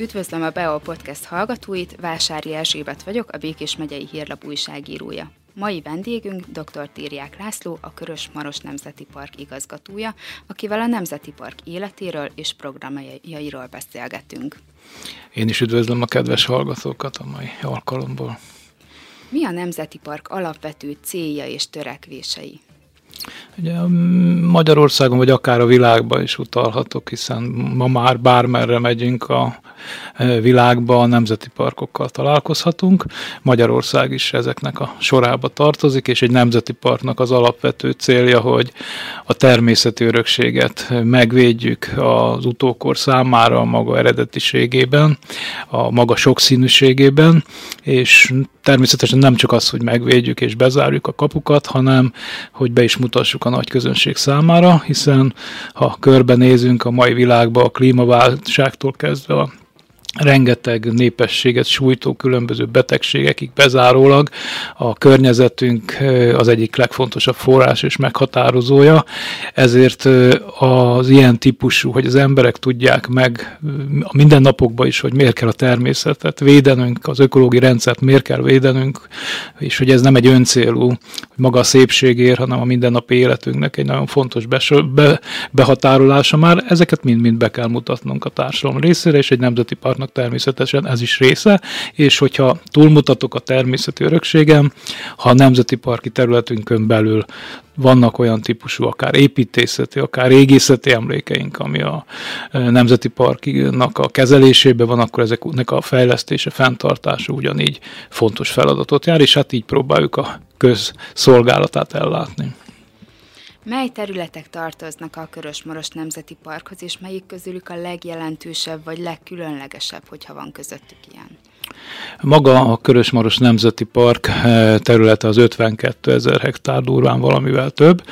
Üdvözlöm a BEO Podcast hallgatóit, Vásári Erzsébet vagyok, a Békés megyei hírlap újságírója. Mai vendégünk dr. Tírják László, a Körös Maros Nemzeti Park igazgatója, akivel a Nemzeti Park életéről és programjairól beszélgetünk. Én is üdvözlöm a kedves hallgatókat a mai alkalomból. Mi a Nemzeti Park alapvető célja és törekvései? Ugye Magyarországon, vagy akár a világban is utalhatok, hiszen ma már bármerre megyünk a e, világba, a nemzeti parkokkal találkozhatunk. Magyarország is ezeknek a sorába tartozik, és egy nemzeti parknak az alapvető célja, hogy a természeti örökséget megvédjük az utókor számára a maga eredetiségében, a maga sokszínűségében, és természetesen nem csak az, hogy megvédjük és bezárjuk a kapukat, hanem hogy be is mutassuk a nagy közönség számára, hiszen ha körbenézünk a mai világba a klímaválságtól kezdve a rengeteg népességet sújtó különböző betegségekig bezárólag a környezetünk az egyik legfontosabb forrás és meghatározója, ezért az ilyen típusú, hogy az emberek tudják meg a mindennapokban is, hogy miért kell a természetet védenünk, az ökológiai rendszert miért kell védenünk, és hogy ez nem egy öncélú, hogy maga a szépségért, hanem a mindennapi életünknek egy nagyon fontos be, behatárolása már, ezeket mind-mind be kell mutatnunk a társadalom részére, és egy nemzeti part parknak természetesen ez is része, és hogyha túlmutatok a természeti örökségem, ha a nemzeti parki területünkön belül vannak olyan típusú, akár építészeti, akár régészeti emlékeink, ami a e, Nemzeti Parknak a kezelésében van, akkor ezeknek a fejlesztése, fenntartása ugyanígy fontos feladatot jár, és hát így próbáljuk a közszolgálatát ellátni. Mely területek tartoznak a Körösmoros Nemzeti Parkhoz, és melyik közülük a legjelentősebb vagy legkülönlegesebb, hogyha van közöttük ilyen? Maga a Körösmaros Nemzeti Park eh, területe az 52 ezer hektár durván valamivel több.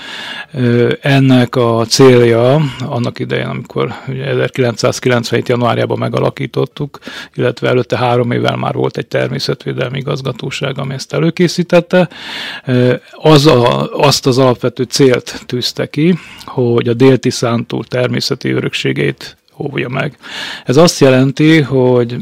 Eh, ennek a célja annak idején, amikor 1997. januárjában megalakítottuk, illetve előtte három évvel már volt egy természetvédelmi igazgatóság, ami ezt előkészítette, eh, az a, azt az alapvető célt tűzte ki, hogy a Délti Szántúl természeti örökségét óvja meg. Ez azt jelenti, hogy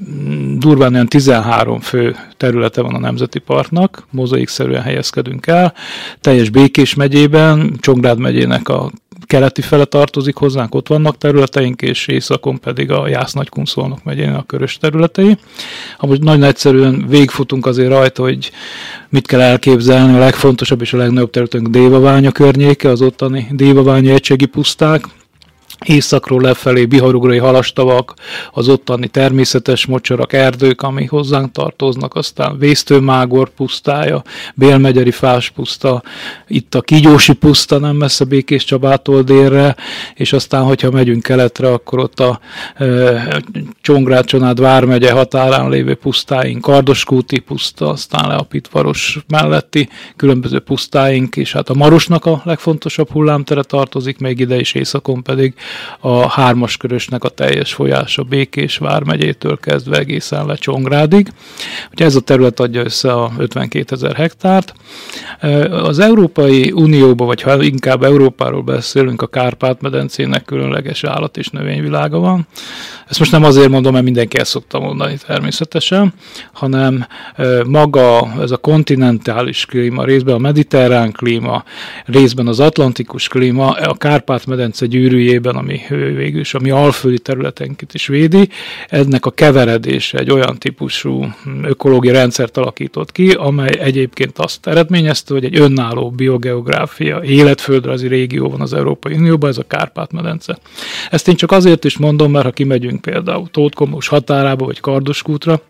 durván olyan 13 fő területe van a Nemzeti Parknak, mozaikszerűen helyezkedünk el, teljes Békés megyében, Csongrád megyének a keleti fele tartozik hozzánk, ott vannak területeink, és északon pedig a Jász Nagykunszolnok megyén a körös területei. Ha most nagyon egyszerűen végfutunk azért rajta, hogy mit kell elképzelni, a legfontosabb és a legnagyobb területünk Dévaványa környéke, az ottani Dévaványa egységi puszták, északról lefelé biharugrai halastavak, az ottani természetes mocsarak, erdők, ami hozzánk tartoznak, aztán Vésztőmágor pusztája, Bélmegyeri fás puszta, itt a Kigyósi puszta, nem messze Békés Csabától délre, és aztán, hogyha megyünk keletre, akkor ott a e, Csongrád, Csonád vármegye határán lévő pusztáink, Kardoskúti puszta, aztán le a Pitvaros melletti különböző pusztáink, és hát a Marosnak a legfontosabb hullámtere tartozik, még ide is északon pedig a hármas körösnek a teljes folyása Békés vármegyétől kezdve egészen le Csongrádig. Ugye ez a terület adja össze a 52 ezer hektárt. Az Európai Unióba, vagy ha inkább Európáról beszélünk, a Kárpát-medencének különleges állat és növényvilága van. Ezt most nem azért mondom, mert mindenki ezt szokta mondani természetesen, hanem maga ez a kontinentális klíma, részben a mediterrán klíma, részben az atlantikus klíma, a Kárpát-medence gyűrűjében ami végül is a mi alföldi területenket is védi, ennek a keveredése egy olyan típusú ökológiai rendszert alakított ki, amely egyébként azt eredményezte, hogy egy önálló biogeográfia, életföldrajzi régió van az Európai Unióban, ez a Kárpát-medence. Ezt én csak azért is mondom, mert ha kimegyünk például Tótkomos határába, vagy Kardoskútra,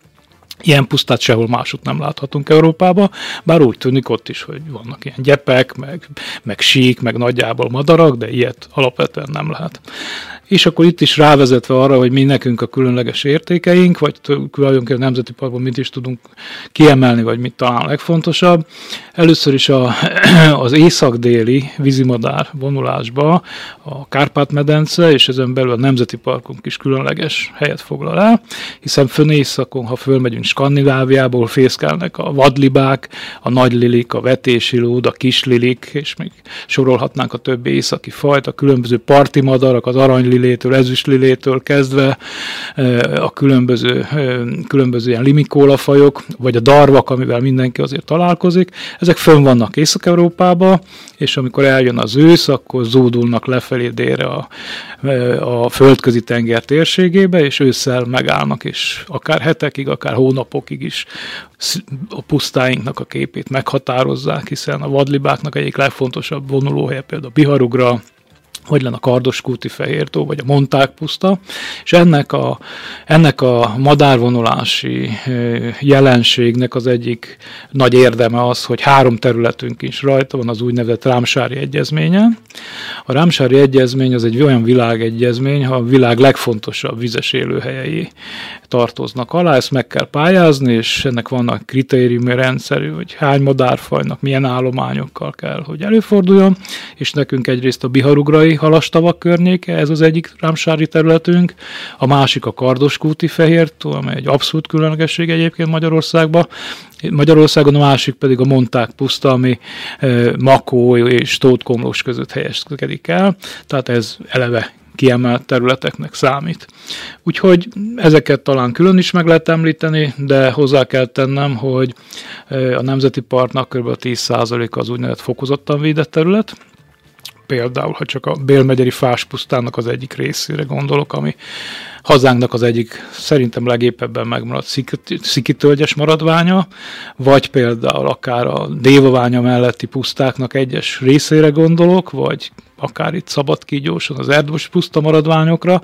Ilyen pusztát sehol másút nem láthatunk Európába, bár úgy tűnik ott is, hogy vannak ilyen gyepek, meg, meg sík, meg nagyjából madarak, de ilyet alapvetően nem lehet és akkor itt is rávezetve arra, hogy mi nekünk a különleges értékeink, vagy tulajdonképpen a Nemzeti Parkban mit is tudunk kiemelni, vagy mit talán a legfontosabb. Először is a, az észak-déli vízimadár vonulásba a Kárpát-medence, és ezen belül a Nemzeti Parkunk is különleges helyet foglal el, hiszen fönn északon, ha fölmegyünk Skandináviából, fészkelnek a vadlibák, a nagylilik, a vetésilód, a kislilik, és még sorolhatnánk a többi északi fajt, a különböző parti madarak, az aranylilik, lilétől, ezüstlilétől kezdve a különböző, különböző ilyen limikólafajok, vagy a darvak, amivel mindenki azért találkozik, ezek fönn vannak Észak-Európában, és amikor eljön az ősz, akkor zódulnak lefelé délre a, a földközi tenger térségébe, és ősszel megállnak, és akár hetekig, akár hónapokig is a pusztáinknak a képét meghatározzák, hiszen a vadlibáknak egyik legfontosabb vonulóhelye például a Biharugra, vagy lenne a Kardoskúti Fehértó, vagy a Monták puszta, és ennek a, ennek a madárvonulási jelenségnek az egyik nagy érdeme az, hogy három területünk is rajta van az úgynevezett Rámsári Egyezménye. A Rámsári Egyezmény az egy olyan világegyezmény, ha a világ legfontosabb vizes élőhelyei tartoznak alá, ezt meg kell pályázni, és ennek vannak kritériumi rendszerű, hogy hány madárfajnak milyen állományokkal kell, hogy előforduljon, és nekünk egyrészt a biharugrai halastavak környéke, ez az egyik rámsári területünk, a másik a kardoskúti fehértó, amely egy abszolút különlegesség egyébként Magyarországban, Magyarországon a másik pedig a Monták puszta, ami Makó és Tótkomlós között helyezkedik el, tehát ez eleve kiemelt területeknek számít. Úgyhogy ezeket talán külön is meg lehet említeni, de hozzá kell tennem, hogy a Nemzeti Parknak kb. 10% az úgynevezett fokozottan védett terület, például, ha csak a Bélmegyeri fáspusztának az egyik részére gondolok, ami hazánknak az egyik szerintem legépebben megmaradt szikitölgyes maradványa, vagy például akár a dévaványa melletti pusztáknak egyes részére gondolok, vagy akár itt Szabadkígyóson az erdős puszta maradványokra,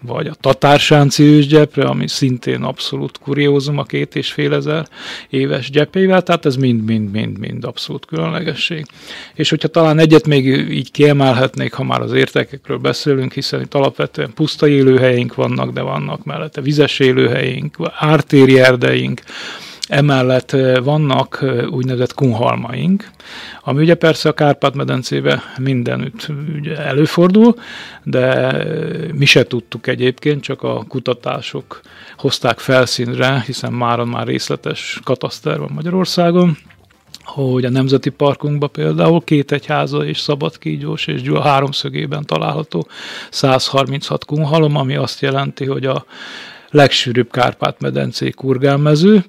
vagy a tatársánci ősgyepre, ami szintén abszolút kuriózum a két és fél ezer éves gyepével, tehát ez mind-mind-mind-mind abszolút különlegesség. És hogyha talán egyet még így kiemelhetnék, ha már az értékekről beszélünk, hiszen itt alapvetően puszta élőhelyeink vannak, de vannak mellette vizes élőhelyeink, ártéri erdeink, Emellett vannak úgynevezett kunhalmaink, ami ugye persze a Kárpát-medencébe mindenütt előfordul, de mi se tudtuk egyébként, csak a kutatások hozták felszínre, hiszen már már részletes kataszter van Magyarországon, hogy a Nemzeti Parkunkban például két egyháza és Szabadkígyós és Gyula háromszögében található 136 kunhalom, ami azt jelenti, hogy a legsűrűbb Kárpát-medencé kurgánmező,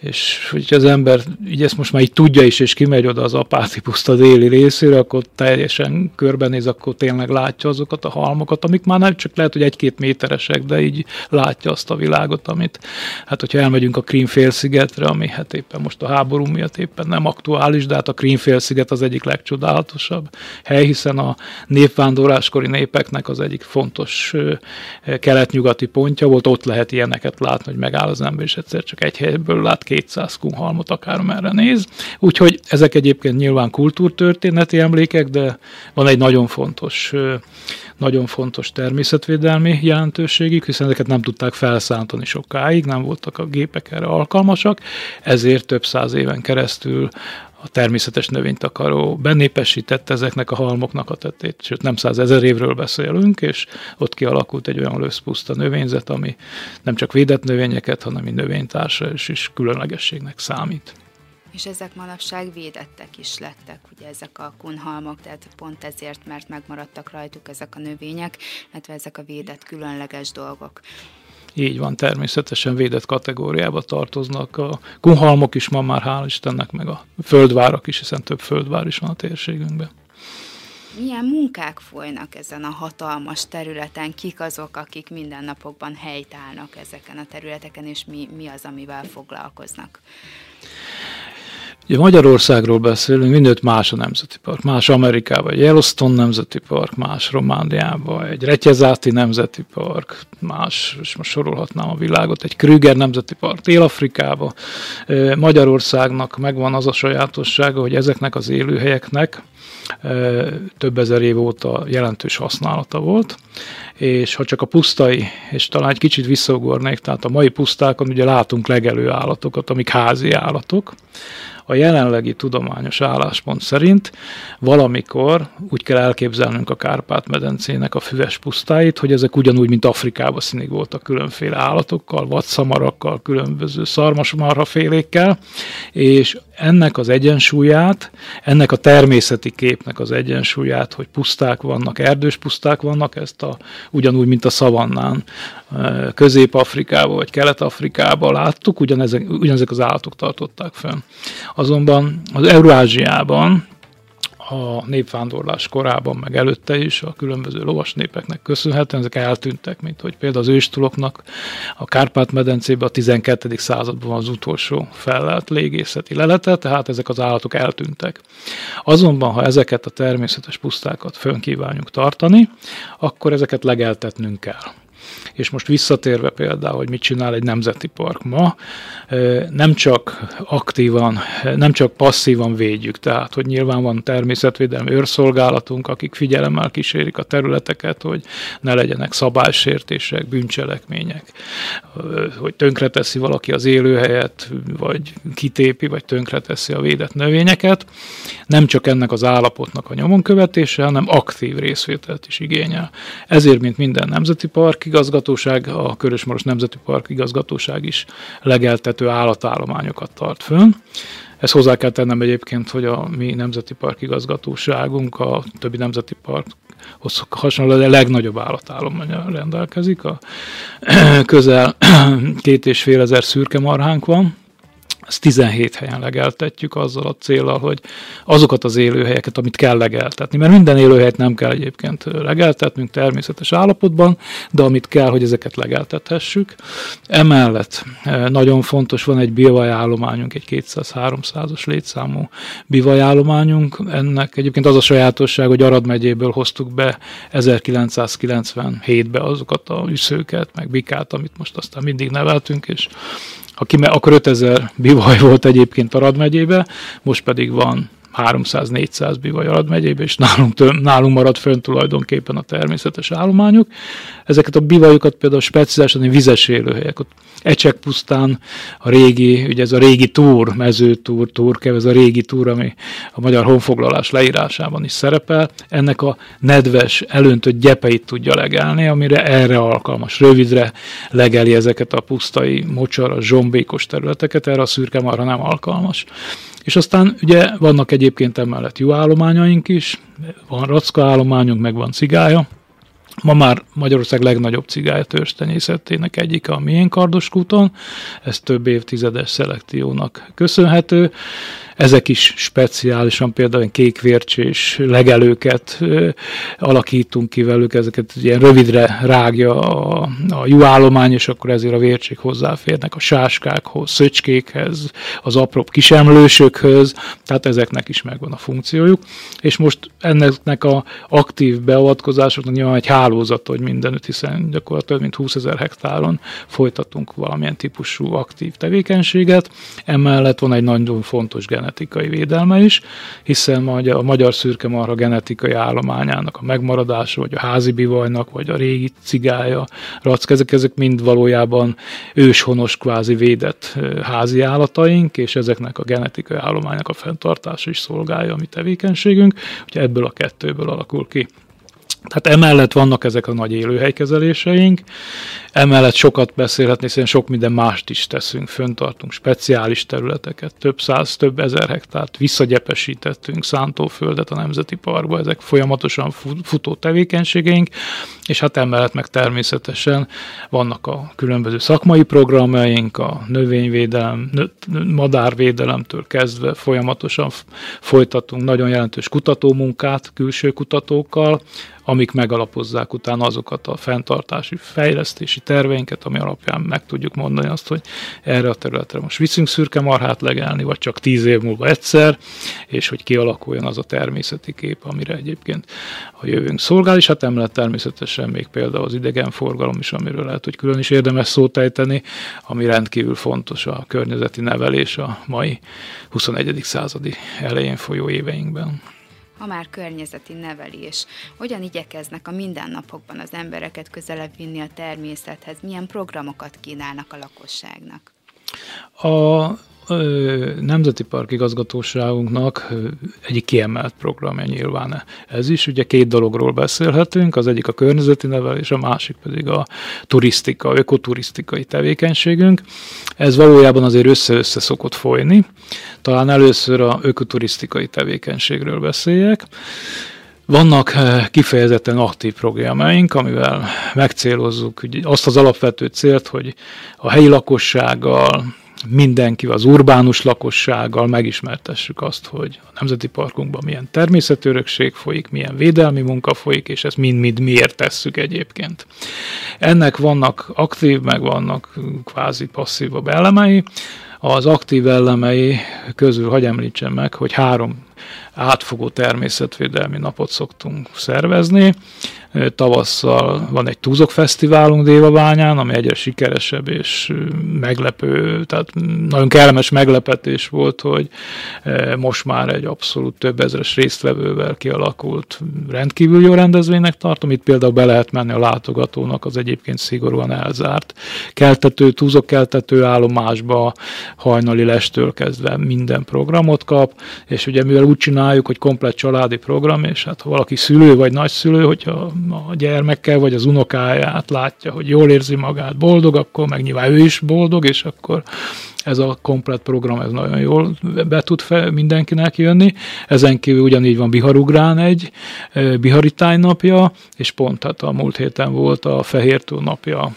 és hogy az ember így ezt most már így tudja is, és kimegy oda az apáti puszta déli részére, akkor teljesen körbenéz, akkor tényleg látja azokat a halmokat, amik már nem csak lehet, hogy egy-két méteresek, de így látja azt a világot, amit, hát hogyha elmegyünk a Krímfélszigetre, ami hát éppen most a háború miatt éppen nem aktuális, de hát a Krímfélsziget az egyik legcsodálatosabb hely, hiszen a népvándorláskori népeknek az egyik fontos kelet-nyugati pontja volt, ott lehet ilyeneket látni, hogy megáll az ember, és egyszer csak egy helyből lát 200 kunhalmot akármerre néz. Úgyhogy ezek egyébként nyilván kultúrtörténeti emlékek, de van egy nagyon fontos nagyon fontos természetvédelmi jelentőségük, hiszen ezeket nem tudták felszántani sokáig, nem voltak a gépek erre alkalmasak, ezért több száz éven keresztül a természetes növénytakaró benépesítette ezeknek a halmoknak a tettét, sőt nem százezer évről beszélünk, és ott kialakult egy olyan löszpuszta növényzet, ami nem csak védett növényeket, hanem növénytársa is, is különlegességnek számít. És ezek manapság védettek is lettek, ugye ezek a kunhalmok, tehát pont ezért, mert megmaradtak rajtuk ezek a növények, illetve ezek a védett különleges dolgok. Így van, természetesen védett kategóriába tartoznak. A kunhalmok is ma már, hál' Istennek, meg a földvárak is, hiszen több földvár is van a térségünkben. Milyen munkák folynak ezen a hatalmas területen? Kik azok, akik mindennapokban helytállnak ezeken a területeken, és mi, mi az, amivel foglalkoznak? Ugye Magyarországról beszélünk, mindent más a Nemzeti Park. Más Amerikában egy Yellowstone Nemzeti Park, más Romániában egy Retyezáti Nemzeti Park, más, és most sorolhatnám a világot, egy Krüger Nemzeti Park Dél-Afrikába. Magyarországnak megvan az a sajátossága, hogy ezeknek az élőhelyeknek több ezer év óta jelentős használata volt, és ha csak a pusztai, és talán egy kicsit visszaugornék, tehát a mai pusztákon ugye látunk legelő állatokat, amik házi állatok, a jelenlegi tudományos álláspont szerint valamikor úgy kell elképzelnünk a Kárpát-medencének a füves pusztáit, hogy ezek ugyanúgy, mint Afrikában színig voltak különféle állatokkal, vadszamarakkal, különböző szarmasmarhafélékkel, és ennek az egyensúlyát, ennek a természeti képnek az egyensúlyát, hogy puszták vannak, erdős puszták vannak, ezt a, ugyanúgy, mint a szavannán, Közép-Afrikában vagy Kelet-Afrikában láttuk, ugyanezek, ugyanezek az állatok tartották fönn. Azonban az Eurázsiában a népvándorlás korában, meg előtte is a különböző lovas népeknek köszönhetően ezek eltűntek, mint hogy például az őstuloknak a Kárpát-medencében a 12. században az utolsó fellelt légészeti lelete, tehát ezek az állatok eltűntek. Azonban, ha ezeket a természetes pusztákat fönn kívánjuk tartani, akkor ezeket legeltetnünk kell. És most visszatérve például, hogy mit csinál egy nemzeti park ma, nem csak aktívan, nem csak passzívan védjük, tehát hogy nyilván van természetvédelmi őrszolgálatunk, akik figyelemmel kísérik a területeket, hogy ne legyenek szabálysértések, bűncselekmények, hogy tönkreteszi valaki az élőhelyet, vagy kitépi, vagy tönkreteszi a védett növényeket. Nem csak ennek az állapotnak a nyomon követése, hanem aktív részvételt is igényel. Ezért, mint minden nemzeti park igazgatóság, a Körösmaros Nemzeti Park igazgatóság is legeltető állatállományokat tart fönn. Ezt hozzá kell tennem egyébként, hogy a mi Nemzeti Park igazgatóságunk a többi nemzeti parkhoz hasonlóan a legnagyobb állatállományra rendelkezik. A közel két és fél ezer szürke marhánk van, ezt 17 helyen legeltetjük azzal a célral, hogy azokat az élőhelyeket, amit kell legeltetni, mert minden élőhelyet nem kell egyébként legeltetnünk természetes állapotban, de amit kell, hogy ezeket legeltethessük. Emellett e, nagyon fontos, van egy bivajállományunk, egy 200-300-as létszámú bivajállományunk. Ennek egyébként az a sajátosság, hogy Arad megyéből hoztuk be 1997-be azokat a üszőket, meg bikát, amit most aztán mindig neveltünk, és aki, akkor 5000 bivaj volt egyébként Arad megyébe, most pedig van 300-400 bivaj Arad megyébe, és nálunk, nálunk marad fönn tulajdonképpen a természetes állományok. Ezeket a bivajokat például speciálisan vizes élőhelyek, ott Ecsek pusztán a régi, ugye ez a régi túr, mezőtúr, túrkev, ez a régi túr, ami a magyar honfoglalás leírásában is szerepel, ennek a nedves, elöntött gyepeit tudja legelni, amire erre alkalmas, rövidre legeli ezeket a pusztai, mocsar, zsombékos területeket, erre a szürke marha nem alkalmas. És aztán ugye vannak egyébként emellett jó állományaink is, van racka állományunk, meg van cigája, Ma már Magyarország legnagyobb cigája törstenyészetének egyik a miénk Kardoskúton, ez több évtizedes szelekciónak köszönhető. Ezek is speciálisan például kékvércsés legelőket alakítunk ki velük, ezeket ilyen rövidre rágja a, a juállomány, és akkor ezért a vércsék hozzáférnek a sáskákhoz, szöcskékhez, az apróbb kisemlősökhöz, tehát ezeknek is megvan a funkciójuk. És most ennek a aktív beavatkozásoknak nyilván egy hálózat, hogy mindenütt, hiszen gyakorlatilag mint 20 ezer hektáron folytatunk valamilyen típusú aktív tevékenységet. Emellett van egy nagyon fontos genet genetikai védelme is, hiszen a magyar szürke marha genetikai állományának a megmaradása, vagy a házi bivajnak, vagy a régi cigája, rack, ezek, ezek mind valójában őshonos, kvázi védett házi állataink, és ezeknek a genetikai állománynak a fenntartása is szolgálja a mi tevékenységünk, úgyhogy ebből a kettőből alakul ki tehát emellett vannak ezek a nagy élőhelykezeléseink, emellett sokat beszélhetni, hiszen sok minden mást is teszünk, föntartunk speciális területeket, több száz, több ezer hektárt visszagyepesítettünk szántóföldet a Nemzeti Parkba, ezek folyamatosan futó tevékenységeink, és hát emellett meg természetesen vannak a különböző szakmai programjaink, a növényvédelem, madárvédelemtől kezdve folyamatosan folytatunk nagyon jelentős kutatómunkát külső kutatókkal, amik megalapozzák utána azokat a fenntartási, fejlesztési terveinket, ami alapján meg tudjuk mondani azt, hogy erre a területre most viszünk szürke marhát legelni, vagy csak tíz év múlva egyszer, és hogy kialakuljon az a természeti kép, amire egyébként a jövőnk szolgál, és hát emellett természetesen még például az idegenforgalom is, amiről lehet, hogy külön is érdemes szót ejteni, ami rendkívül fontos a környezeti nevelés a mai 21. századi elején folyó éveinkben ha már környezeti nevelés. Hogyan igyekeznek a mindennapokban az embereket közelebb vinni a természethez? Milyen programokat kínálnak a lakosságnak? A Nemzeti Park igazgatóságunknak egyik kiemelt programja nyilván ez is. Ugye két dologról beszélhetünk, az egyik a környezeti nevelés, a másik pedig a turisztika, ökoturisztikai tevékenységünk. Ez valójában azért össze-össze szokott folyni. Talán először a ökoturisztikai tevékenységről beszéljek. Vannak kifejezetten aktív programjaink, amivel megcélozzuk azt az alapvető célt, hogy a helyi lakossággal, mindenki, az urbánus lakossággal megismertessük azt, hogy a Nemzeti Parkunkban milyen természetörökség folyik, milyen védelmi munka folyik, és ezt mind-mind miért tesszük egyébként. Ennek vannak aktív, meg vannak kvázi passzívabb elemei. Az aktív elemei közül hagy említsem meg, hogy három átfogó természetvédelmi napot szoktunk szervezni. Tavasszal van egy Túzok Fesztiválunk Dévabányán, ami egyre sikeresebb és meglepő, tehát nagyon kellemes meglepetés volt, hogy most már egy abszolút több ezres résztvevővel kialakult rendkívül jó rendezvénynek tartom. Itt például be lehet menni a látogatónak az egyébként szigorúan elzárt keltető, túzok keltető állomásba, hajnali lestől kezdve minden programot kap, és ugye mivel úgy csináljuk, hogy komplet családi program, és hát ha valaki szülő vagy nagyszülő, hogyha a gyermekkel vagy az unokáját látja, hogy jól érzi magát, boldog, akkor meg nyilván ő is boldog, és akkor ez a komplet program, ez nagyon jól be tud fel mindenkinek jönni. Ezen kívül ugyanígy van Biharugrán egy Biharitány napja, és pont hát a múlt héten volt a Fehértó napja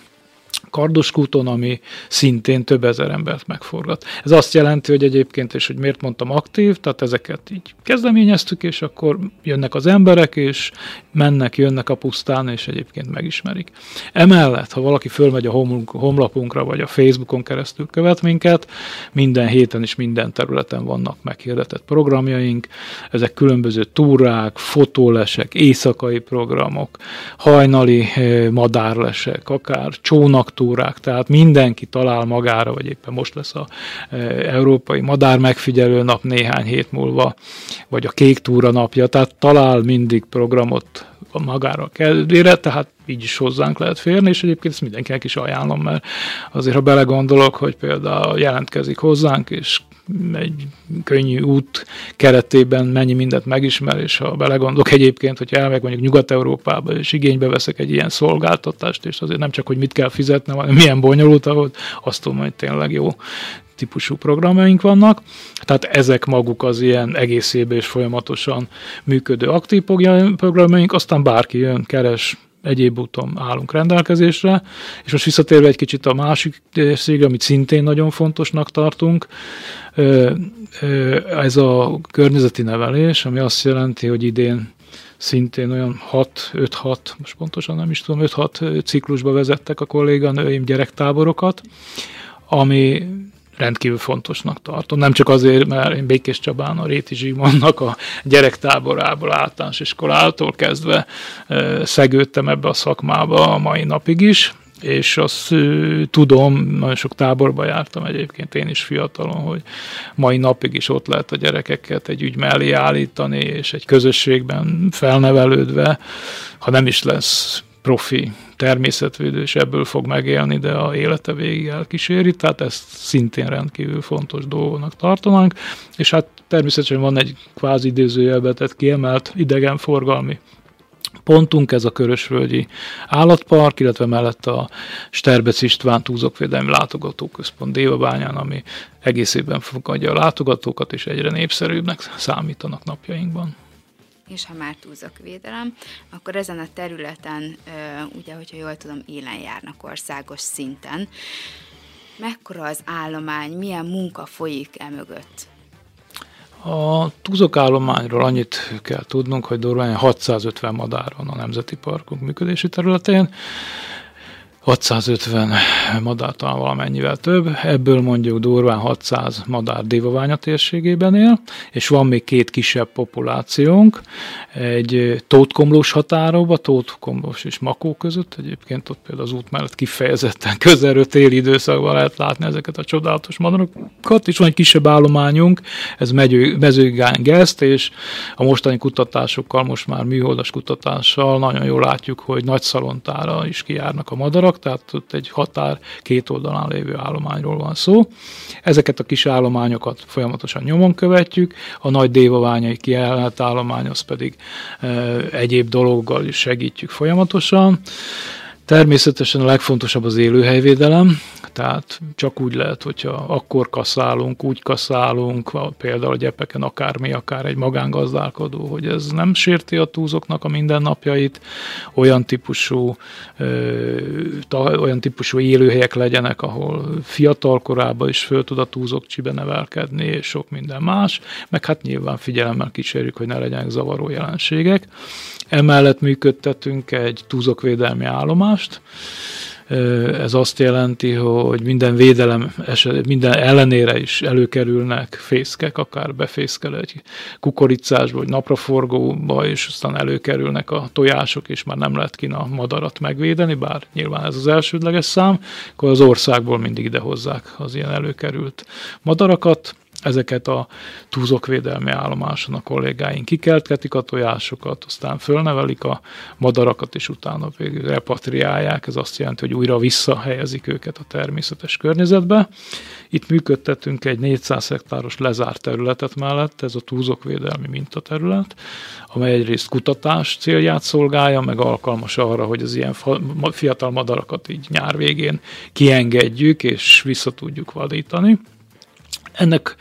Kardoskúton, ami szintén több ezer embert megforgat. Ez azt jelenti, hogy egyébként, és hogy miért mondtam aktív, tehát ezeket így kezdeményeztük, és akkor jönnek az emberek, és mennek, jönnek a pusztán, és egyébként megismerik. Emellett, ha valaki fölmegy a homlapunkra, vagy a Facebookon keresztül követ minket, minden héten és minden területen vannak meghirdetett programjaink, ezek különböző túrák, fotólesek, éjszakai programok, hajnali eh, madárlesek, akár csónaktúrák, túrák, tehát mindenki talál magára, vagy éppen most lesz a e, Európai Madár Megfigyelő Nap néhány hét múlva, vagy a Kék Túra napja, tehát talál mindig programot magára a kedvére, tehát így is hozzánk lehet férni, és egyébként ezt mindenkinek is ajánlom, mert azért, ha belegondolok, hogy például jelentkezik hozzánk, és egy könnyű út keretében mennyi mindent megismer, és ha belegondolok egyébként, hogy elmegyek mondjuk Nyugat-Európába, és igénybe veszek egy ilyen szolgáltatást, és azért nem csak, hogy mit kell fizetnem, hanem milyen bonyolult, ahol azt tudom, hogy tényleg jó típusú programjaink vannak. Tehát ezek maguk az ilyen egészében és folyamatosan működő aktív programjaink, aztán bárki jön, keres, egyéb úton állunk rendelkezésre. És most visszatérve egy kicsit a másik részére, amit szintén nagyon fontosnak tartunk, ez a környezeti nevelés, ami azt jelenti, hogy idén szintén olyan 6-5-6, most pontosan nem is tudom, 5-6 ciklusba vezettek a kolléganőim gyerektáborokat, ami rendkívül fontosnak tartom. Nem csak azért, mert én Békés Csabán a Réti Zsimonnak a gyerektáborából, általános iskolától kezdve szegődtem ebbe a szakmába a mai napig is, és azt tudom, nagyon sok táborba jártam egyébként én is fiatalon, hogy mai napig is ott lehet a gyerekeket egy ügy mellé állítani, és egy közösségben felnevelődve, ha nem is lesz profi természetvédő, és ebből fog megélni, de a élete végig elkíséri, tehát ezt szintén rendkívül fontos dolgoknak tartanánk, és hát természetesen van egy kvázi idézőjelbe tett kiemelt idegenforgalmi pontunk, ez a Körösvölgyi Állatpark, illetve mellett a Sterbec István Túzokvédelmi Látogatóközpont Dévabányán, ami egész évben fogadja a látogatókat, és egyre népszerűbbnek számítanak napjainkban és ha már túlzok védelem, akkor ezen a területen, ugye, hogyha jól tudom, élen járnak országos szinten. Mekkora az állomány, milyen munka folyik e mögött? A túzok állományról annyit kell tudnunk, hogy durván 650 madár van a Nemzeti Parkunk működési területén, 650 madár talán valamennyivel több, ebből mondjuk durván 600 madár Dévaványa térségében él, és van még két kisebb populációnk, egy Tótkomlós határokban, Tótkomlós és Makó között, egyébként ott például az út mellett kifejezetten közelről téli időszakban lehet látni ezeket a csodálatos madarakat, és van egy kisebb állományunk, ez mezőgány Geszt, és a mostani kutatásokkal, most már műholdas kutatással nagyon jól látjuk, hogy nagy szalontára is kijárnak a madarak, csak, tehát ott egy határ két oldalán lévő állományról van szó. Ezeket a kis állományokat folyamatosan nyomon követjük, a nagy dévaványai kijelent állomány az pedig e, egyéb dologgal is segítjük folyamatosan. Természetesen a legfontosabb az élőhelyvédelem, tehát csak úgy lehet, hogyha akkor kaszálunk, úgy kaszálunk, például a gyepeken akármi, akár egy magángazdálkodó, hogy ez nem sérti a túzoknak a mindennapjait, olyan típusú, ö, ta, olyan típusú élőhelyek legyenek, ahol fiatal korában is föl tud a túzok csibe nevelkedni, és sok minden más, meg hát nyilván figyelemmel kísérjük, hogy ne legyenek zavaró jelenségek. Emellett működtetünk egy túzokvédelmi állomást, ez azt jelenti, hogy minden védelem eset, minden ellenére is előkerülnek fészkek, akár befészkel egy kukoricásba, vagy napraforgóba, és aztán előkerülnek a tojások, és már nem lehet kina a madarat megvédeni, bár nyilván ez az elsődleges szám, akkor az országból mindig ide hozzák az ilyen előkerült madarakat, ezeket a túzokvédelmi állomáson a kollégáink kikeltketik a tojásokat, aztán fölnevelik a madarakat, és utána végül repatriálják. Ez azt jelenti, hogy újra visszahelyezik őket a természetes környezetbe. Itt működtetünk egy 400 hektáros lezárt területet mellett, ez a túzokvédelmi mintaterület, amely egyrészt kutatás célját szolgálja, meg alkalmas arra, hogy az ilyen fiatal madarakat így nyár végén kiengedjük, és vissza tudjuk vadítani. Ennek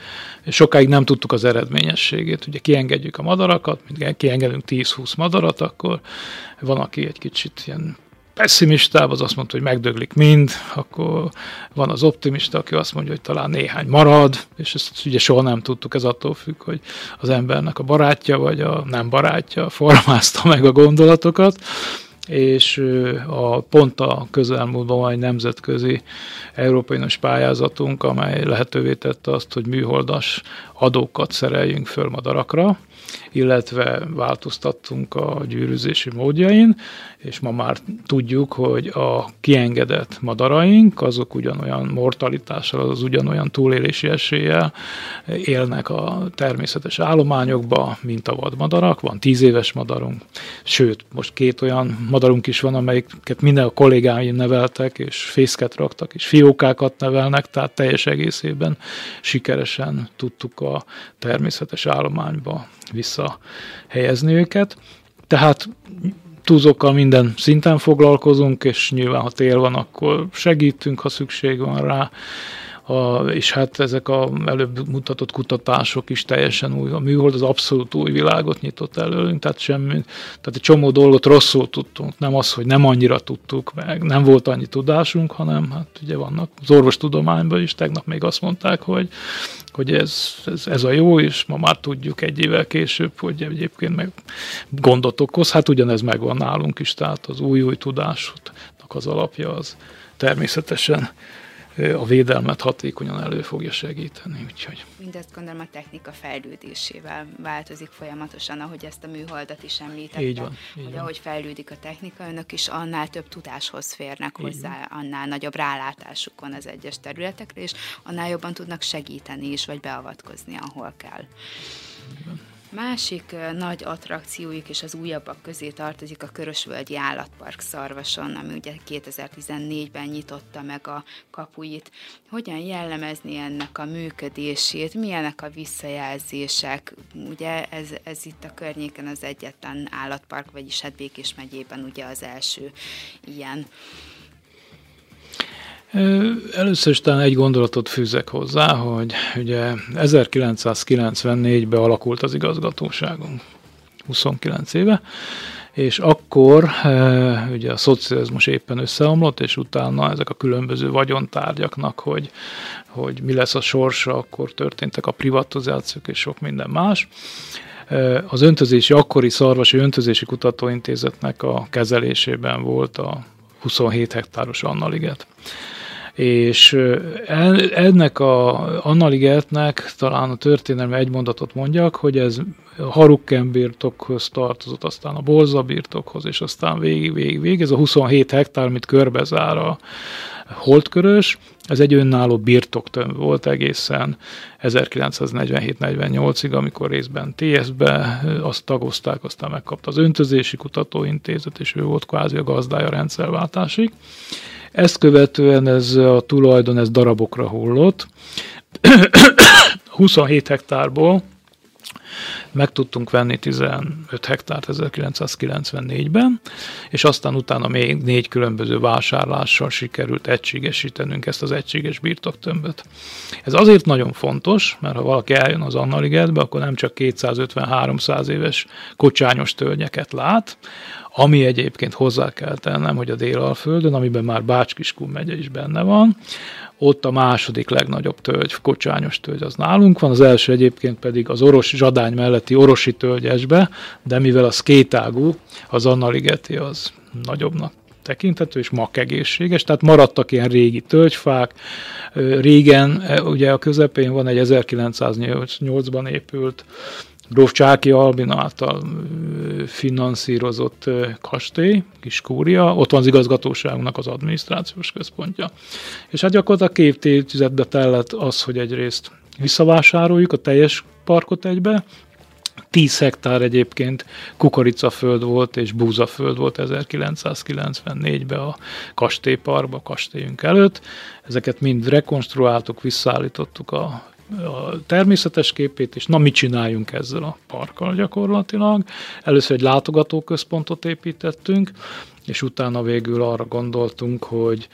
sokáig nem tudtuk az eredményességét. Ugye kiengedjük a madarakat, kiengedünk 10-20 madarat, akkor van, aki egy kicsit ilyen pessimistább, az azt mondta, hogy megdöglik mind, akkor van az optimista, aki azt mondja, hogy talán néhány marad, és ezt ugye soha nem tudtuk, ez attól függ, hogy az embernek a barátja vagy a nem barátja formázta meg a gondolatokat, és a, pont a közelmúltban van egy nemzetközi Európai Uniós pályázatunk, amely lehetővé tette azt, hogy műholdas adókat szereljünk föl madarakra, illetve változtattunk a gyűrűzési módjain, és ma már tudjuk, hogy a kiengedett madaraink, azok ugyanolyan mortalitással, az ugyanolyan túlélési eséllyel élnek a természetes állományokba, mint a vadmadarak. Van tíz éves madarunk, sőt, most két olyan madarunk is van, amelyiket minden a kollégáim neveltek, és fészket raktak, és fiókákat nevelnek, tehát teljes egészében sikeresen tudtuk a természetes állományba visszahelyezni őket. Tehát túzokkal minden szinten foglalkozunk, és nyilván, ha tél van, akkor segítünk, ha szükség van rá. A, és hát ezek a előbb mutatott kutatások is teljesen új. A műhold az abszolút új világot nyitott előlünk, tehát semmi, tehát egy csomó dolgot rosszul tudtunk. Nem az, hogy nem annyira tudtuk meg, nem volt annyi tudásunk, hanem hát ugye vannak az orvostudományban is, tegnap még azt mondták, hogy hogy ez, ez, ez a jó, és ma már tudjuk egy évvel később, hogy egyébként meg gondot okoz. Hát ugyanez megvan nálunk is, tehát az új-új tudásnak az alapja az természetesen a védelmet hatékonyan elő fogja segíteni. Úgyhogy. Mindezt gondolom a technika fejlődésével változik folyamatosan, ahogy ezt a műholdat is említette. Így van. Így hogy van. ahogy fejlődik a technika, önök is annál több tudáshoz férnek így hozzá, van. annál nagyobb rálátásuk van az egyes területekre, és annál jobban tudnak segíteni is, vagy beavatkozni, ahol kell. Van. Másik nagy attrakciójuk és az újabbak közé tartozik a Körösvölgyi Állatpark Szarvason, ami ugye 2014-ben nyitotta meg a kapuit. Hogyan jellemezni ennek a működését, milyenek a visszajelzések? Ugye ez, ez itt a környéken az egyetlen állatpark, vagyis hát Békés megyében ugye az első ilyen. Először is talán egy gondolatot fűzek hozzá, hogy ugye 1994-ben alakult az igazgatóságunk, 29 éve, és akkor ugye a szocializmus éppen összeomlott, és utána ezek a különböző vagyontárgyaknak, hogy, hogy mi lesz a sorsa, akkor történtek a privatizációk és sok minden más. Az öntözési, akkori szarvasi öntözési kutatóintézetnek a kezelésében volt a 27 hektáros Annaliget és ennek a Annaligertnek talán a történelmi egy mondatot mondjak, hogy ez Harukken birtokhoz tartozott, aztán a Bolza birtokhoz, és aztán végig, végig, végig. Ez a 27 hektár, amit körbezár a holdkörös, ez egy önálló birtoktömb volt egészen 1947-48-ig, amikor részben TS-be azt tagozták, aztán megkapta az öntözési kutatóintézet, és ő volt kvázi a gazdája rendszerváltásig. Ezt követően ez a tulajdon ez darabokra hullott. 27 hektárból meg tudtunk venni 15 hektárt 1994-ben, és aztán utána még négy különböző vásárlással sikerült egységesítenünk ezt az egységes birtoktömböt. Ez azért nagyon fontos, mert ha valaki eljön az Annaligetbe, akkor nem csak 250-300 éves kocsányos tölgyeket lát, ami egyébként hozzá kell tennem, hogy a Délalföldön, amiben már Bácskiskun megye is benne van, ott a második legnagyobb tölgy, kocsányos tölgy az nálunk van, az első egyébként pedig az Oros Zsadány melletti Orosi tölgyesbe, de mivel az kétágú, az Annaligeti az nagyobbnak tekinthető, és mak tehát maradtak ilyen régi tölgyfák. Régen, ugye a közepén van egy 1908-ban épült Gróf Csáki Albin által finanszírozott kastély, kis kúria, ott van az igazgatóságunknak az adminisztrációs központja. És hát gyakorlatilag két évtizedbe tellett az, hogy egyrészt visszavásároljuk a teljes parkot egybe, 10 hektár egyébként kukoricaföld volt és búzaföld volt 1994-ben a kastélyparkba, kastélyünk előtt. Ezeket mind rekonstruáltuk, visszaállítottuk a a természetes képét, és na mit csináljunk ezzel a parkkal gyakorlatilag. Először egy látogatóközpontot építettünk, és utána végül arra gondoltunk, hogy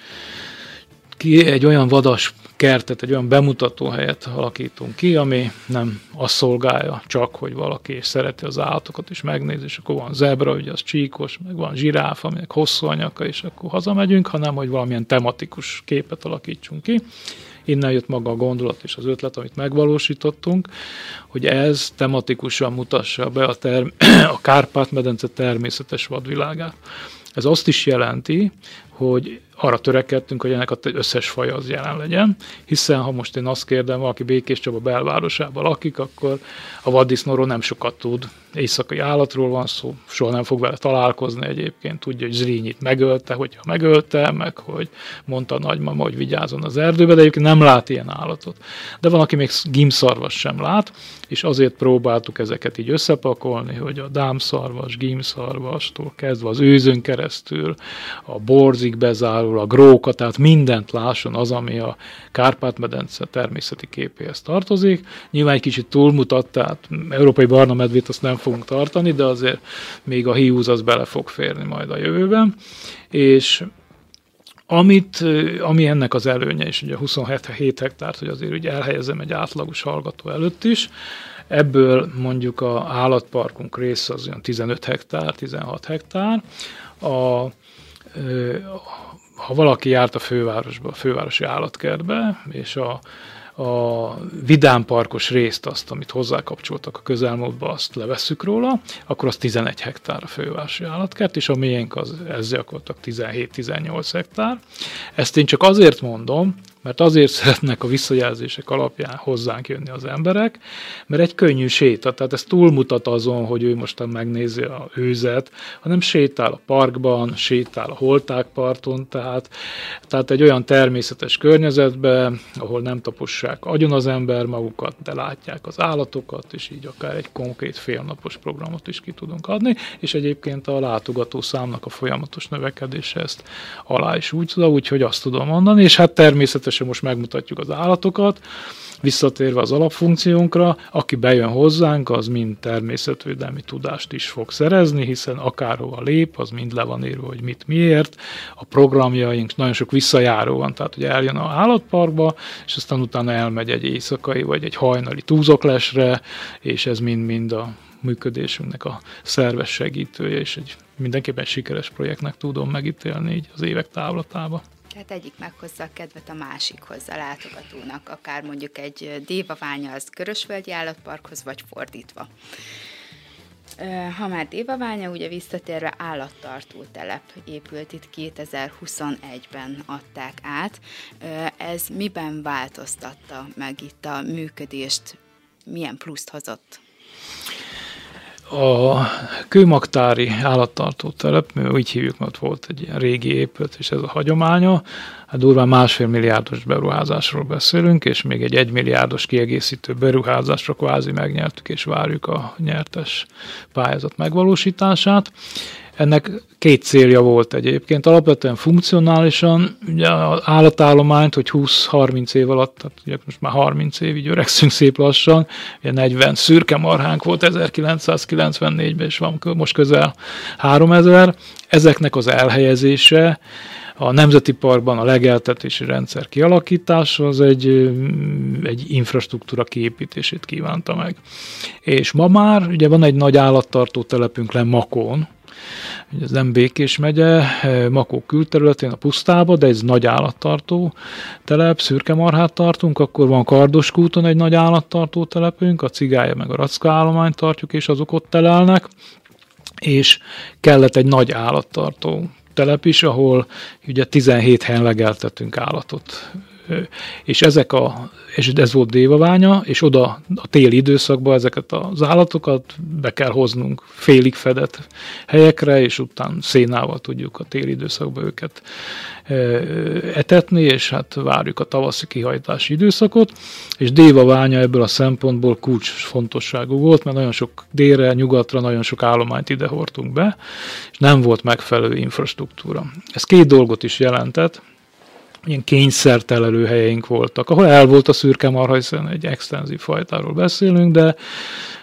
ki egy olyan vadas kertet, egy olyan bemutató helyet alakítunk ki, ami nem azt szolgálja csak, hogy valaki és szereti az állatokat is megnézi, és akkor van zebra, ugye az csíkos, meg van zsiráf, aminek hosszú anyaka, és akkor hazamegyünk, hanem hogy valamilyen tematikus képet alakítsunk ki. Innen jött maga a gondolat és az ötlet, amit megvalósítottunk, hogy ez tematikusan mutassa be a, term- a Kárpát-medence természetes vadvilágát. Ez azt is jelenti, hogy arra törekedtünk, hogy ennek az összes faja az jelen legyen, hiszen ha most én azt kérdem, valaki Békés Csaba belvárosában lakik, akkor a vaddisznóról nem sokat tud. Éjszakai állatról van szó, soha nem fog vele találkozni egyébként, tudja, hogy Zrínyit megölte, hogyha megölte, meg hogy mondta a nagymama, hogy vigyázzon az erdőbe, de egyébként nem lát ilyen állatot. De van, aki még gimszarvas sem lát, és azért próbáltuk ezeket így összepakolni, hogy a dámszarvas, gimszarvastól kezdve az őzön keresztül, a borzik bezárul, a gróka, tehát mindent lásson az, ami a Kárpát-medence természeti képéhez tartozik. Nyilván egy kicsit túlmutat, tehát európai barna medvét azt nem fogunk tartani, de azért még a hiúz az bele fog férni majd a jövőben. És amit, ami ennek az előnye, és ugye 27 hektárt, hogy azért ugye elhelyezem egy átlagos hallgató előtt is, ebből mondjuk a állatparkunk része az olyan 15 hektár, 16 hektár, a, ha valaki járt a fővárosba, a fővárosi állatkertbe, és a, a vidámparkos részt, azt, amit hozzákapcsoltak a közelmúltba, azt levesszük róla, akkor az 11 hektár a fővárosi állatkert, és a miénk az, ez gyakorlatilag 17-18 hektár. Ezt én csak azért mondom, mert azért szeretnek a visszajelzések alapján hozzánk jönni az emberek, mert egy könnyű séta, tehát ez túlmutat azon, hogy ő mostan megnézi a őzet, hanem sétál a parkban, sétál a holtákparton, tehát, tehát egy olyan természetes környezetbe, ahol nem tapossák agyon az ember magukat, de látják az állatokat, és így akár egy konkrét félnapos programot is ki tudunk adni, és egyébként a látogató számnak a folyamatos növekedése ezt alá is úgy, úgyhogy azt tudom mondani, és hát természetesen természetesen most megmutatjuk az állatokat, visszatérve az alapfunkciónkra, aki bejön hozzánk, az mind természetvédelmi tudást is fog szerezni, hiszen akárhova lép, az mind le van írva, hogy mit miért. A programjaink nagyon sok visszajáró van, tehát hogy eljön a állatparkba, és aztán utána elmegy egy éjszakai vagy egy hajnali túzoklesre, és ez mind-mind a működésünknek a szerves segítője, és egy mindenképpen sikeres projektnek tudom megítélni így az évek távlatába. Tehát egyik meghozza a kedvet a másikhoz, a látogatónak, akár mondjuk egy dévaványa az Körösvölgyi Állatparkhoz, vagy fordítva. Ha már Dévaványa, ugye visszatérve állattartó telep épült itt 2021-ben adták át. Ez miben változtatta meg itt a működést, milyen pluszt hozott? A kőmagtári állattartó telep, mi úgy hívjuk, mert volt egy ilyen régi épület, és ez a hagyománya, hát durván másfél milliárdos beruházásról beszélünk, és még egy egymilliárdos kiegészítő beruházásra kvázi megnyertük, és várjuk a nyertes pályázat megvalósítását. Ennek két célja volt egyébként. Alapvetően funkcionálisan, ugye az állatállományt, hogy 20-30 év alatt, tehát ugye most már 30 év, így öregszünk szép lassan, ugye 40 szürke marhánk volt 1994-ben, és van most közel 3000. Ezeknek az elhelyezése, a Nemzeti Parkban a legeltetési rendszer kialakítása az egy, egy infrastruktúra kiépítését kívánta meg. És ma már ugye van egy nagy állattartó telepünk le Makón, ez nem Békés megye, Makó külterületén, a pusztába, de ez nagy állattartó telep, szürke marhát tartunk, akkor van Kardoskúton egy nagy állattartó telepünk, a cigálya meg a racka állományt tartjuk, és azok ott telelnek, és kellett egy nagy állattartó telep is, ahol ugye 17 helyen legeltetünk állatot. És ezek a, és ez volt dévaványa, és oda a téli időszakban ezeket az állatokat be kell hoznunk félig fedett helyekre, és utána szénával tudjuk a téli időszakban őket etetni, és hát várjuk a tavaszi kihajtási időszakot, és dévaványa ebből a szempontból kulcs fontosságú volt, mert nagyon sok délre, nyugatra nagyon sok állományt ide hordtunk be, és nem volt megfelelő infrastruktúra. Ez két dolgot is jelentett, ilyen kényszertelelő helyeink voltak, ahol el volt a szürke marha, hiszen egy extenzív fajtáról beszélünk, de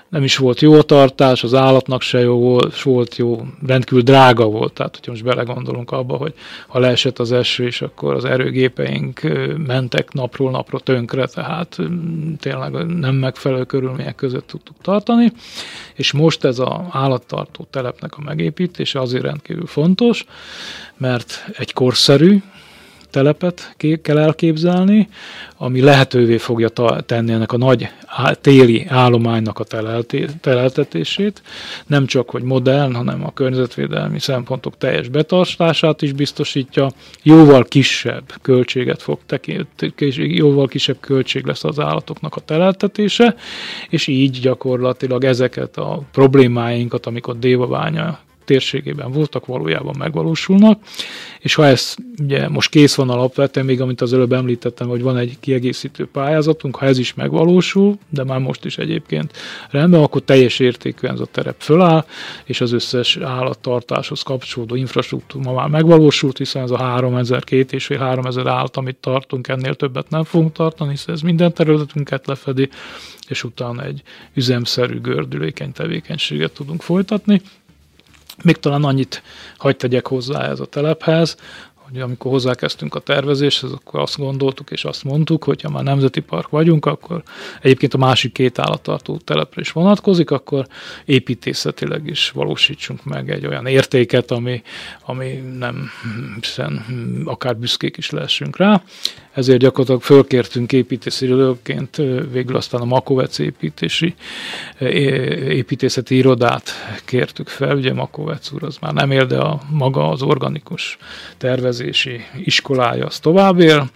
nem is volt jó a tartás, az állatnak se jó volt, volt jó, rendkívül drága volt. Tehát, hogyha most belegondolunk abba, hogy ha leesett az eső, és akkor az erőgépeink mentek napról napra tönkre, tehát tényleg nem megfelelő körülmények között tudtuk tartani. És most ez az állattartó telepnek a megépítése azért rendkívül fontos, mert egy korszerű, telepet kell elképzelni, ami lehetővé fogja tenni ennek a nagy téli állománynak a teleltetését, nem csak, hogy modern, hanem a környezetvédelmi szempontok teljes betartását is biztosítja, jóval kisebb költséget fog tekinteni, jóval kisebb költség lesz az állatoknak a teleltetése, és így gyakorlatilag ezeket a problémáinkat, amikor dévaványa térségében voltak, valójában megvalósulnak, és ha ez ugye most kész van alapvetően, még amit az előbb említettem, hogy van egy kiegészítő pályázatunk, ha ez is megvalósul, de már most is egyébként rendben, akkor teljes értékűen ez a terep föláll, és az összes állattartáshoz kapcsolódó infrastruktúra már megvalósult, hiszen ez a 3000, két és fél 3000 állat, amit tartunk, ennél többet nem fogunk tartani, hiszen ez minden területünket lefedi, és utána egy üzemszerű gördülékeny tevékenységet tudunk folytatni. Még talán annyit hagyd tegyek hozzá ez a telephez, hogy amikor hozzákezdtünk a tervezéshez, akkor azt gondoltuk és azt mondtuk, hogy ha már nemzeti park vagyunk, akkor egyébként a másik két állattartó telepre is vonatkozik, akkor építészetileg is valósítsunk meg egy olyan értéket, ami, ami nem, hiszen akár büszkék is lehessünk rá ezért gyakorlatilag fölkértünk építési irodóként végül aztán a Makovec építési, építészeti irodát kértük fel, ugye Makovec úr az már nem él, de a maga az organikus tervezési iskolája az tovább él,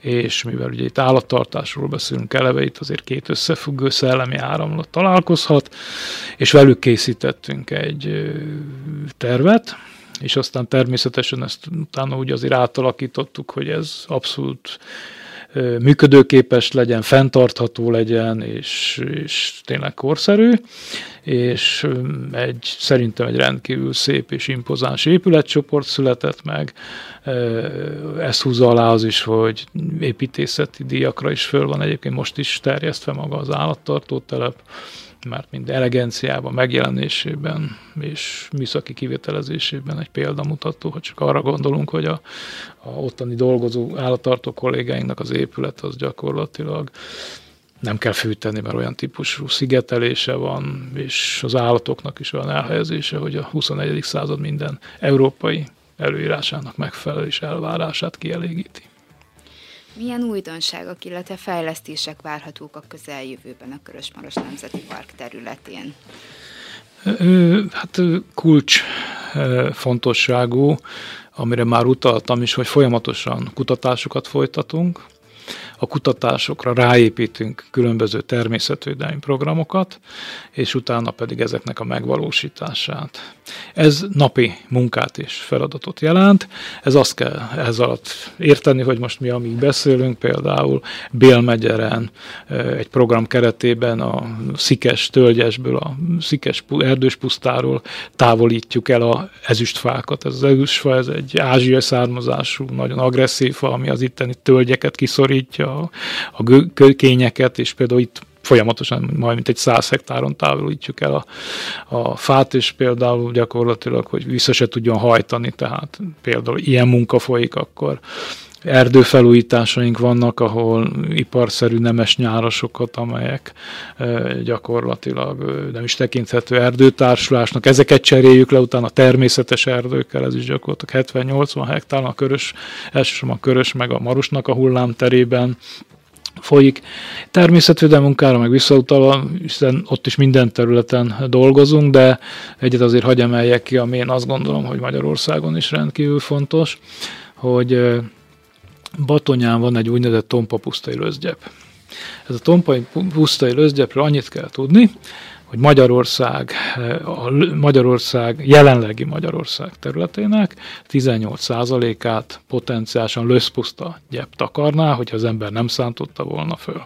és mivel ugye itt állattartásról beszélünk eleve, itt azért két összefüggő szellemi áramlat találkozhat, és velük készítettünk egy tervet, és aztán természetesen ezt utána úgy azért átalakítottuk, hogy ez abszolút működőképes legyen, fenntartható legyen, és, és tényleg korszerű, és egy szerintem egy rendkívül szép és impozáns épületcsoport született meg. Ez húzza alá az is, hogy építészeti díjakra is föl van egyébként most is terjesztve maga az állattartótelep, mert mind elegenciában, megjelenésében és műszaki kivitelezésében egy példamutató, hogy csak arra gondolunk, hogy a, a ottani dolgozó állattartó kollégáinknak az épület az gyakorlatilag nem kell fűteni, mert olyan típusú szigetelése van, és az állatoknak is olyan elhelyezése, hogy a 21. század minden európai előírásának megfelelő és elvárását kielégíti. Milyen újdonságok, illetve fejlesztések várhatók a közeljövőben a Körösmaros Nemzeti Park területén? Hát kulcs fontosságú, amire már utaltam is, hogy folyamatosan kutatásokat folytatunk. A kutatásokra ráépítünk különböző természetvédelmi programokat, és utána pedig ezeknek a megvalósítását. Ez napi munkát és feladatot jelent. Ez azt kell ez alatt érteni, hogy most mi amíg beszélünk, például Bélmegyeren egy program keretében a szikes tölgyesből, a szikes erdős pusztáról távolítjuk el a ezüstfákat. Ez az ezüstfa, ez egy ázsiai származású, nagyon agresszív fa, ami az itteni tölgyeket kiszorítja, a, a kényeket, és például itt folyamatosan majd mint egy száz hektáron távolítjuk el a, a fát, és például gyakorlatilag, hogy vissza se tudjon hajtani, tehát például ilyen munka folyik, akkor erdőfelújításaink vannak, ahol iparszerű nemes nyárasokat, amelyek gyakorlatilag nem is tekinthető erdőtársulásnak. Ezeket cseréljük le utána természetes erdőkkel, ez is gyakorlatilag 70-80 hektár a körös, elsősorban a körös meg a marusnak a hullámterében folyik. Természetvédelmi munkára meg visszautalva, hiszen ott is minden területen dolgozunk, de egyet azért hagy emeljek ki, ami én azt gondolom, hogy Magyarországon is rendkívül fontos, hogy Batonyán van egy úgynevezett tompa pusztai löszgyep. Ez a tompa pusztai löszgyepről annyit kell tudni, hogy Magyarország, a Magyarország, jelenlegi Magyarország területének 18%-át potenciálisan löszpuszta gyep takarná, hogyha az ember nem szántotta volna föl.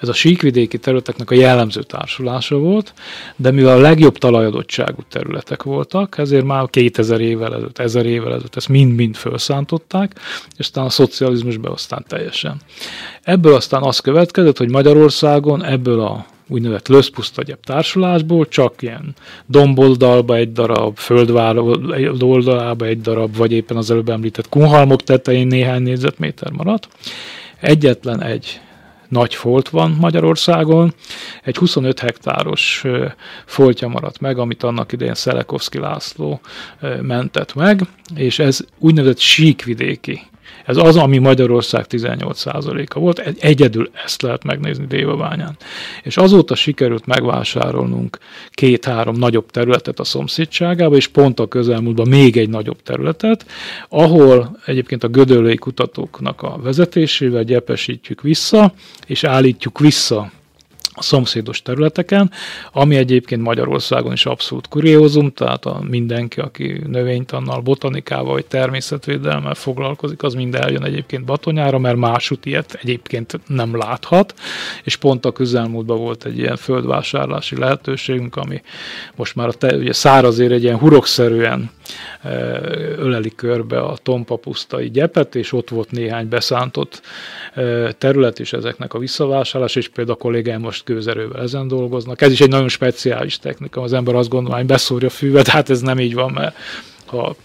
Ez a síkvidéki területeknek a jellemző társulása volt, de mivel a legjobb talajadottságú területek voltak, ezért már 2000 évvel ezelőtt, 1000 évvel ezelőtt ezt mind-mind felszántották, és aztán a szocializmusban aztán teljesen. Ebből aztán az következett, hogy Magyarországon ebből a úgynevezett löszpusztagyebb társulásból, csak ilyen domboldalba egy darab, földvár oldalába egy darab, vagy éppen az előbb említett kunhalmok tetején néhány négyzetméter maradt. Egyetlen egy nagy folt van Magyarországon, egy 25 hektáros foltja maradt meg, amit annak idején Szelekovszki László mentett meg, és ez úgynevezett síkvidéki ez az, ami Magyarország 18%-a volt, egyedül ezt lehet megnézni Dévabányán. És azóta sikerült megvásárolnunk két-három nagyobb területet a szomszédságába, és pont a közelmúltban még egy nagyobb területet, ahol egyébként a gödöllői kutatóknak a vezetésével gyepesítjük vissza, és állítjuk vissza a szomszédos területeken, ami egyébként Magyarországon is abszolút kuriózum, tehát a mindenki, aki növénytannal, botanikával vagy természetvédelemmel foglalkozik, az mind eljön egyébként Batonyára, mert másút ilyet egyébként nem láthat, és pont a közelmúltban volt egy ilyen földvásárlási lehetőségünk, ami most már a te, ugye szárazér egy ilyen hurokszerűen öleli körbe a tompapusztai gyepet, és ott volt néhány beszántott terület is ezeknek a visszavásárlás, és például a kollégáim most gőzerővel ezen dolgoznak. Ez is egy nagyon speciális technika, az ember azt gondolja, hogy beszórja a füvet, hát ez nem így van, mert ha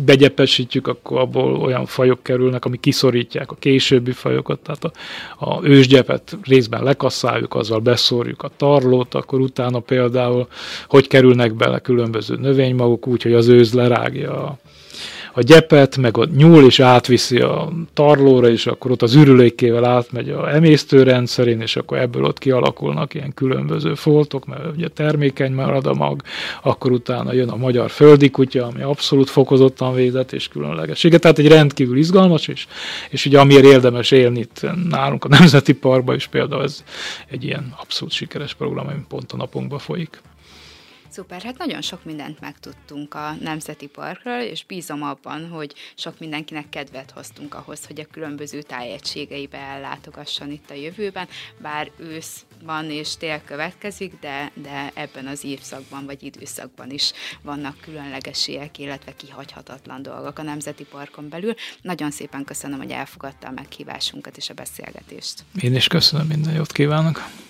begyepesítjük, akkor abból olyan fajok kerülnek, ami kiszorítják a későbbi fajokat, tehát a, a ősgyepet részben lekasszáljuk, azzal beszórjuk a tarlót, akkor utána például hogy kerülnek bele különböző növénymagok úgy, hogy az őz lerágja a, a gyepet, meg a nyúl is átviszi a tarlóra, és akkor ott az ürülékével átmegy a emésztőrendszerén, és akkor ebből ott kialakulnak ilyen különböző foltok, mert ugye termékeny marad a mag, akkor utána jön a magyar földi kutya, ami abszolút fokozottan védett és különlegessége. Tehát egy rendkívül izgalmas, és, és ugye amiért érdemes élni itt nálunk a Nemzeti Parkban is például ez egy ilyen abszolút sikeres program, ami pont a napunkban folyik. Szuper, hát nagyon sok mindent megtudtunk a Nemzeti Parkról, és bízom abban, hogy sok mindenkinek kedvet hoztunk ahhoz, hogy a különböző tájegységeibe ellátogasson itt a jövőben, bár ősz van és tél következik, de, de ebben az évszakban vagy időszakban is vannak különlegeségek, illetve kihagyhatatlan dolgok a Nemzeti Parkon belül. Nagyon szépen köszönöm, hogy elfogadta a meghívásunkat és a beszélgetést. Én is köszönöm, minden jót kívánok!